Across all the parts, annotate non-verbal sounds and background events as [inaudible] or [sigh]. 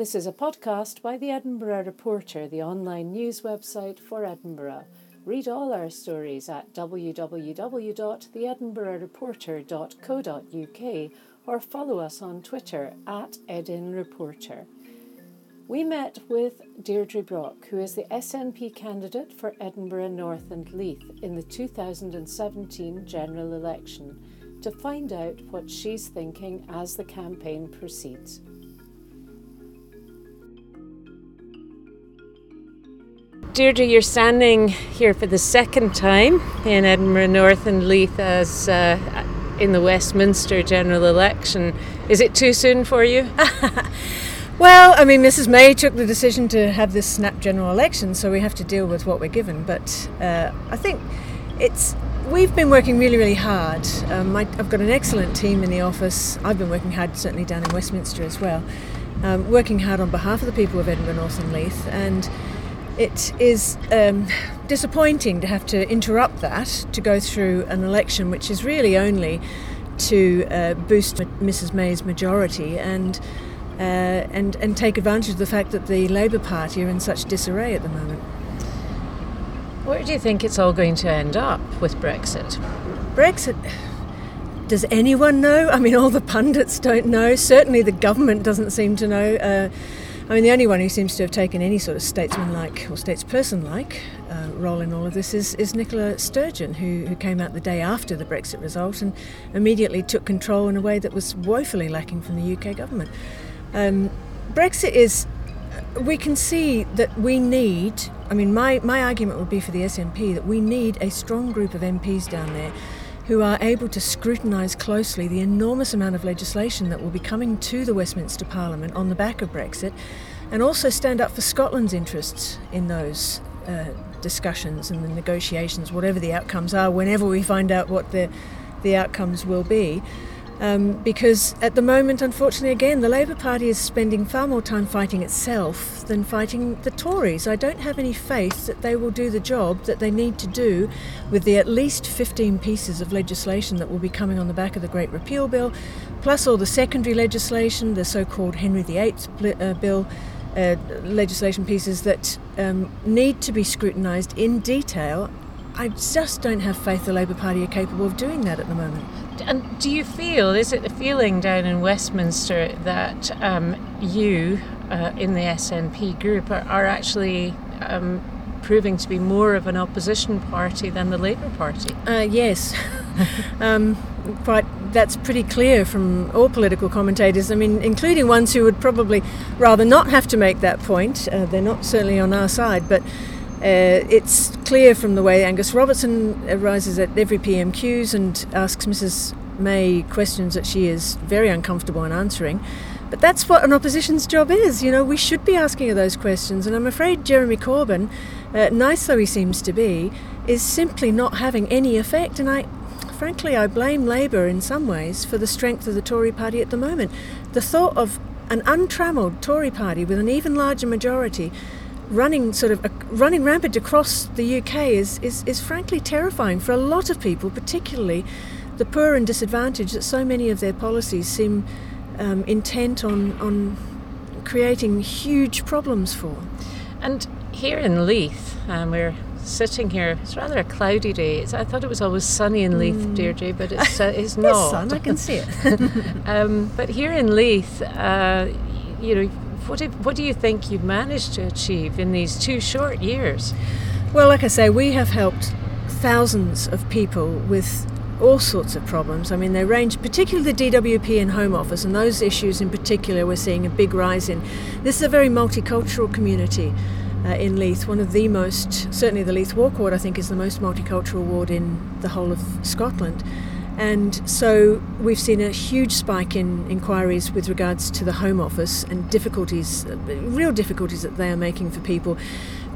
This is a podcast by the Edinburgh Reporter, the online news website for Edinburgh. Read all our stories at www.theedinburghreporter.co.uk or follow us on Twitter at EdinReporter. We met with Deidre Brock, who is the SNP candidate for Edinburgh North and Leith in the 2017 general election, to find out what she's thinking as the campaign proceeds. Deidre, you're standing here for the second time in Edinburgh North and Leith as uh, in the Westminster general election. Is it too soon for you? [laughs] well, I mean, Mrs. May took the decision to have this snap general election, so we have to deal with what we're given. But uh, I think it's we've been working really, really hard. Um, I, have got an excellent team in the office. I've been working hard, certainly down in Westminster as well, um, working hard on behalf of the people of Edinburgh North and Leith and it is um, disappointing to have to interrupt that to go through an election which is really only to uh, boost Mrs May's majority and uh, and and take advantage of the fact that the Labour Party are in such disarray at the moment. Where do you think it's all going to end up with Brexit? Brexit. Does anyone know? I mean, all the pundits don't know. Certainly, the government doesn't seem to know. Uh, I mean, the only one who seems to have taken any sort of statesman-like or statesperson-like uh, role in all of this is, is Nicola Sturgeon, who, who came out the day after the Brexit result and immediately took control in a way that was woefully lacking from the UK government. Um, Brexit is, we can see that we need, I mean, my, my argument would be for the SNP that we need a strong group of MPs down there who are able to scrutinise closely the enormous amount of legislation that will be coming to the Westminster Parliament on the back of Brexit, and also stand up for Scotland's interests in those uh, discussions and the negotiations, whatever the outcomes are, whenever we find out what the, the outcomes will be. Um, because at the moment, unfortunately, again, the Labour Party is spending far more time fighting itself than fighting the Tories. I don't have any faith that they will do the job that they need to do with the at least 15 pieces of legislation that will be coming on the back of the Great Repeal Bill, plus all the secondary legislation, the so called Henry VIII uh, Bill. Uh, legislation pieces that um, need to be scrutinised in detail. I just don't have faith the Labour Party are capable of doing that at the moment. And do you feel, is it the feeling down in Westminster that um, you uh, in the SNP group are, are actually um, proving to be more of an opposition party than the Labour Party? Uh, yes. [laughs] um, quite, that's pretty clear from all political commentators. I mean, including ones who would probably rather not have to make that point. Uh, they're not certainly on our side, but uh, it's clear from the way Angus Robertson rises at every PMQs and asks Mrs. May questions that she is very uncomfortable in answering. But that's what an opposition's job is. You know, we should be asking her those questions. And I'm afraid Jeremy Corbyn, uh, nice though he seems to be, is simply not having any effect. And I, frankly, I blame Labour in some ways for the strength of the Tory party at the moment. The thought of an untrammelled Tory party with an even larger majority running sort of uh, running rampant across the UK is, is, is frankly terrifying for a lot of people, particularly the poor and disadvantaged that so many of their policies seem um, intent on, on creating huge problems for. And here in Leith, um, we're sitting here. It's rather a cloudy day. It's, I thought it was always sunny in Leith, mm. Deidre, but [laughs] it's, uh, it's not. sun, I can see it. [laughs] um, but here in Leith, uh, you know, what, have, what do you think you've managed to achieve in these two short years? Well, like I say, we have helped thousands of people with all sorts of problems. I mean, they range, particularly the DWP and Home Office, and those issues in particular we're seeing a big rise in. This is a very multicultural community. Uh, in Leith, one of the most, certainly the Leith Walk Ward, I think, is the most multicultural ward in the whole of Scotland. And so we've seen a huge spike in inquiries with regards to the Home Office and difficulties, real difficulties that they are making for people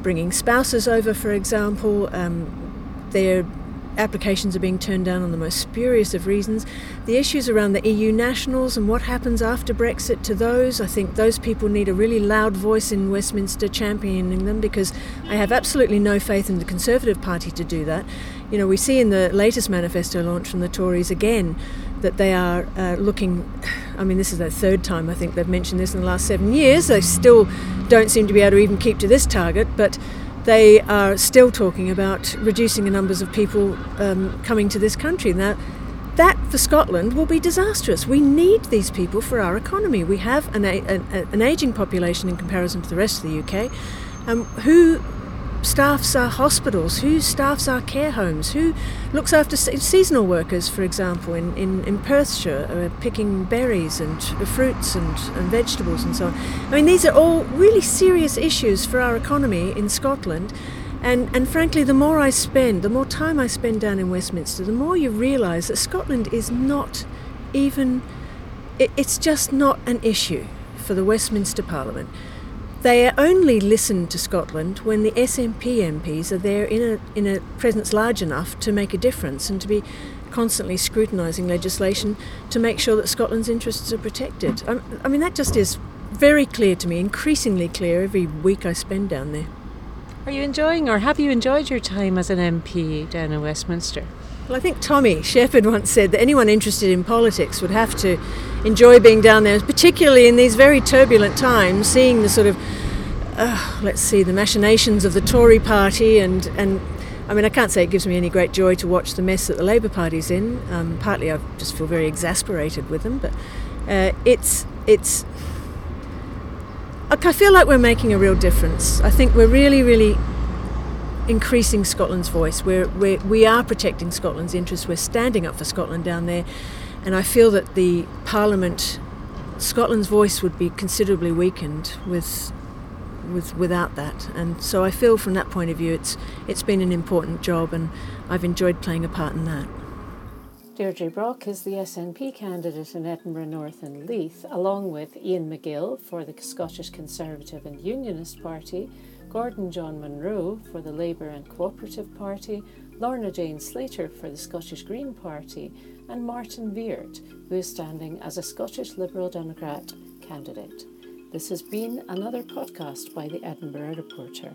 bringing spouses over, for example. Um, their applications are being turned down on the most spurious of reasons. The issues around the EU nationals and what happens after Brexit to those, I think those people need a really loud voice in Westminster championing them because I have absolutely no faith in the Conservative Party to do that. You know, we see in the latest manifesto launch from the Tories again that they are uh, looking. [sighs] I mean, this is the third time I think they've mentioned this in the last seven years. They still don't seem to be able to even keep to this target, but they are still talking about reducing the numbers of people um, coming to this country. Now, that for Scotland will be disastrous. We need these people for our economy. We have an, an, an ageing population in comparison to the rest of the UK. Um, who staffs our hospitals? Who staffs our care homes? Who looks after seasonal workers, for example, in, in, in Perthshire, uh, picking berries and fruits and, and vegetables and so on? I mean, these are all really serious issues for our economy in Scotland. And, and frankly, the more I spend, the more time I spend down in Westminster, the more you realise that Scotland is not even, it, it's just not an issue for the Westminster Parliament. They only listen to Scotland when the SNP MPs are there in a, in a presence large enough to make a difference and to be constantly scrutinising legislation to make sure that Scotland's interests are protected. I, I mean, that just is very clear to me, increasingly clear every week I spend down there. Are you enjoying or have you enjoyed your time as an MP down in Westminster? Well, I think Tommy Sheppard once said that anyone interested in politics would have to enjoy being down there, particularly in these very turbulent times, seeing the sort of, uh, let's see, the machinations of the Tory party and, and I mean, I can't say it gives me any great joy to watch the mess that the Labour Party's in. Um, partly, I just feel very exasperated with them, but uh, it's it's I feel like we're making a real difference. I think we're really, really increasing Scotland's voice. We're, we're, we are protecting Scotland's interests. We're standing up for Scotland down there. And I feel that the Parliament, Scotland's voice would be considerably weakened with, with, without that. And so I feel from that point of view, it's, it's been an important job and I've enjoyed playing a part in that. Deidre Brock is the SNP candidate in Edinburgh North and Leith, along with Iain McGill for the Scottish Conservative and Unionist Party, Gordon John Munro for the Labour and Cooperative Party, Lorna Jane Slater for the Scottish Green Party, and Martin Veart, who is standing as a Scottish Liberal Democrat candidate. This has been another podcast by the Edinburgh Reporter.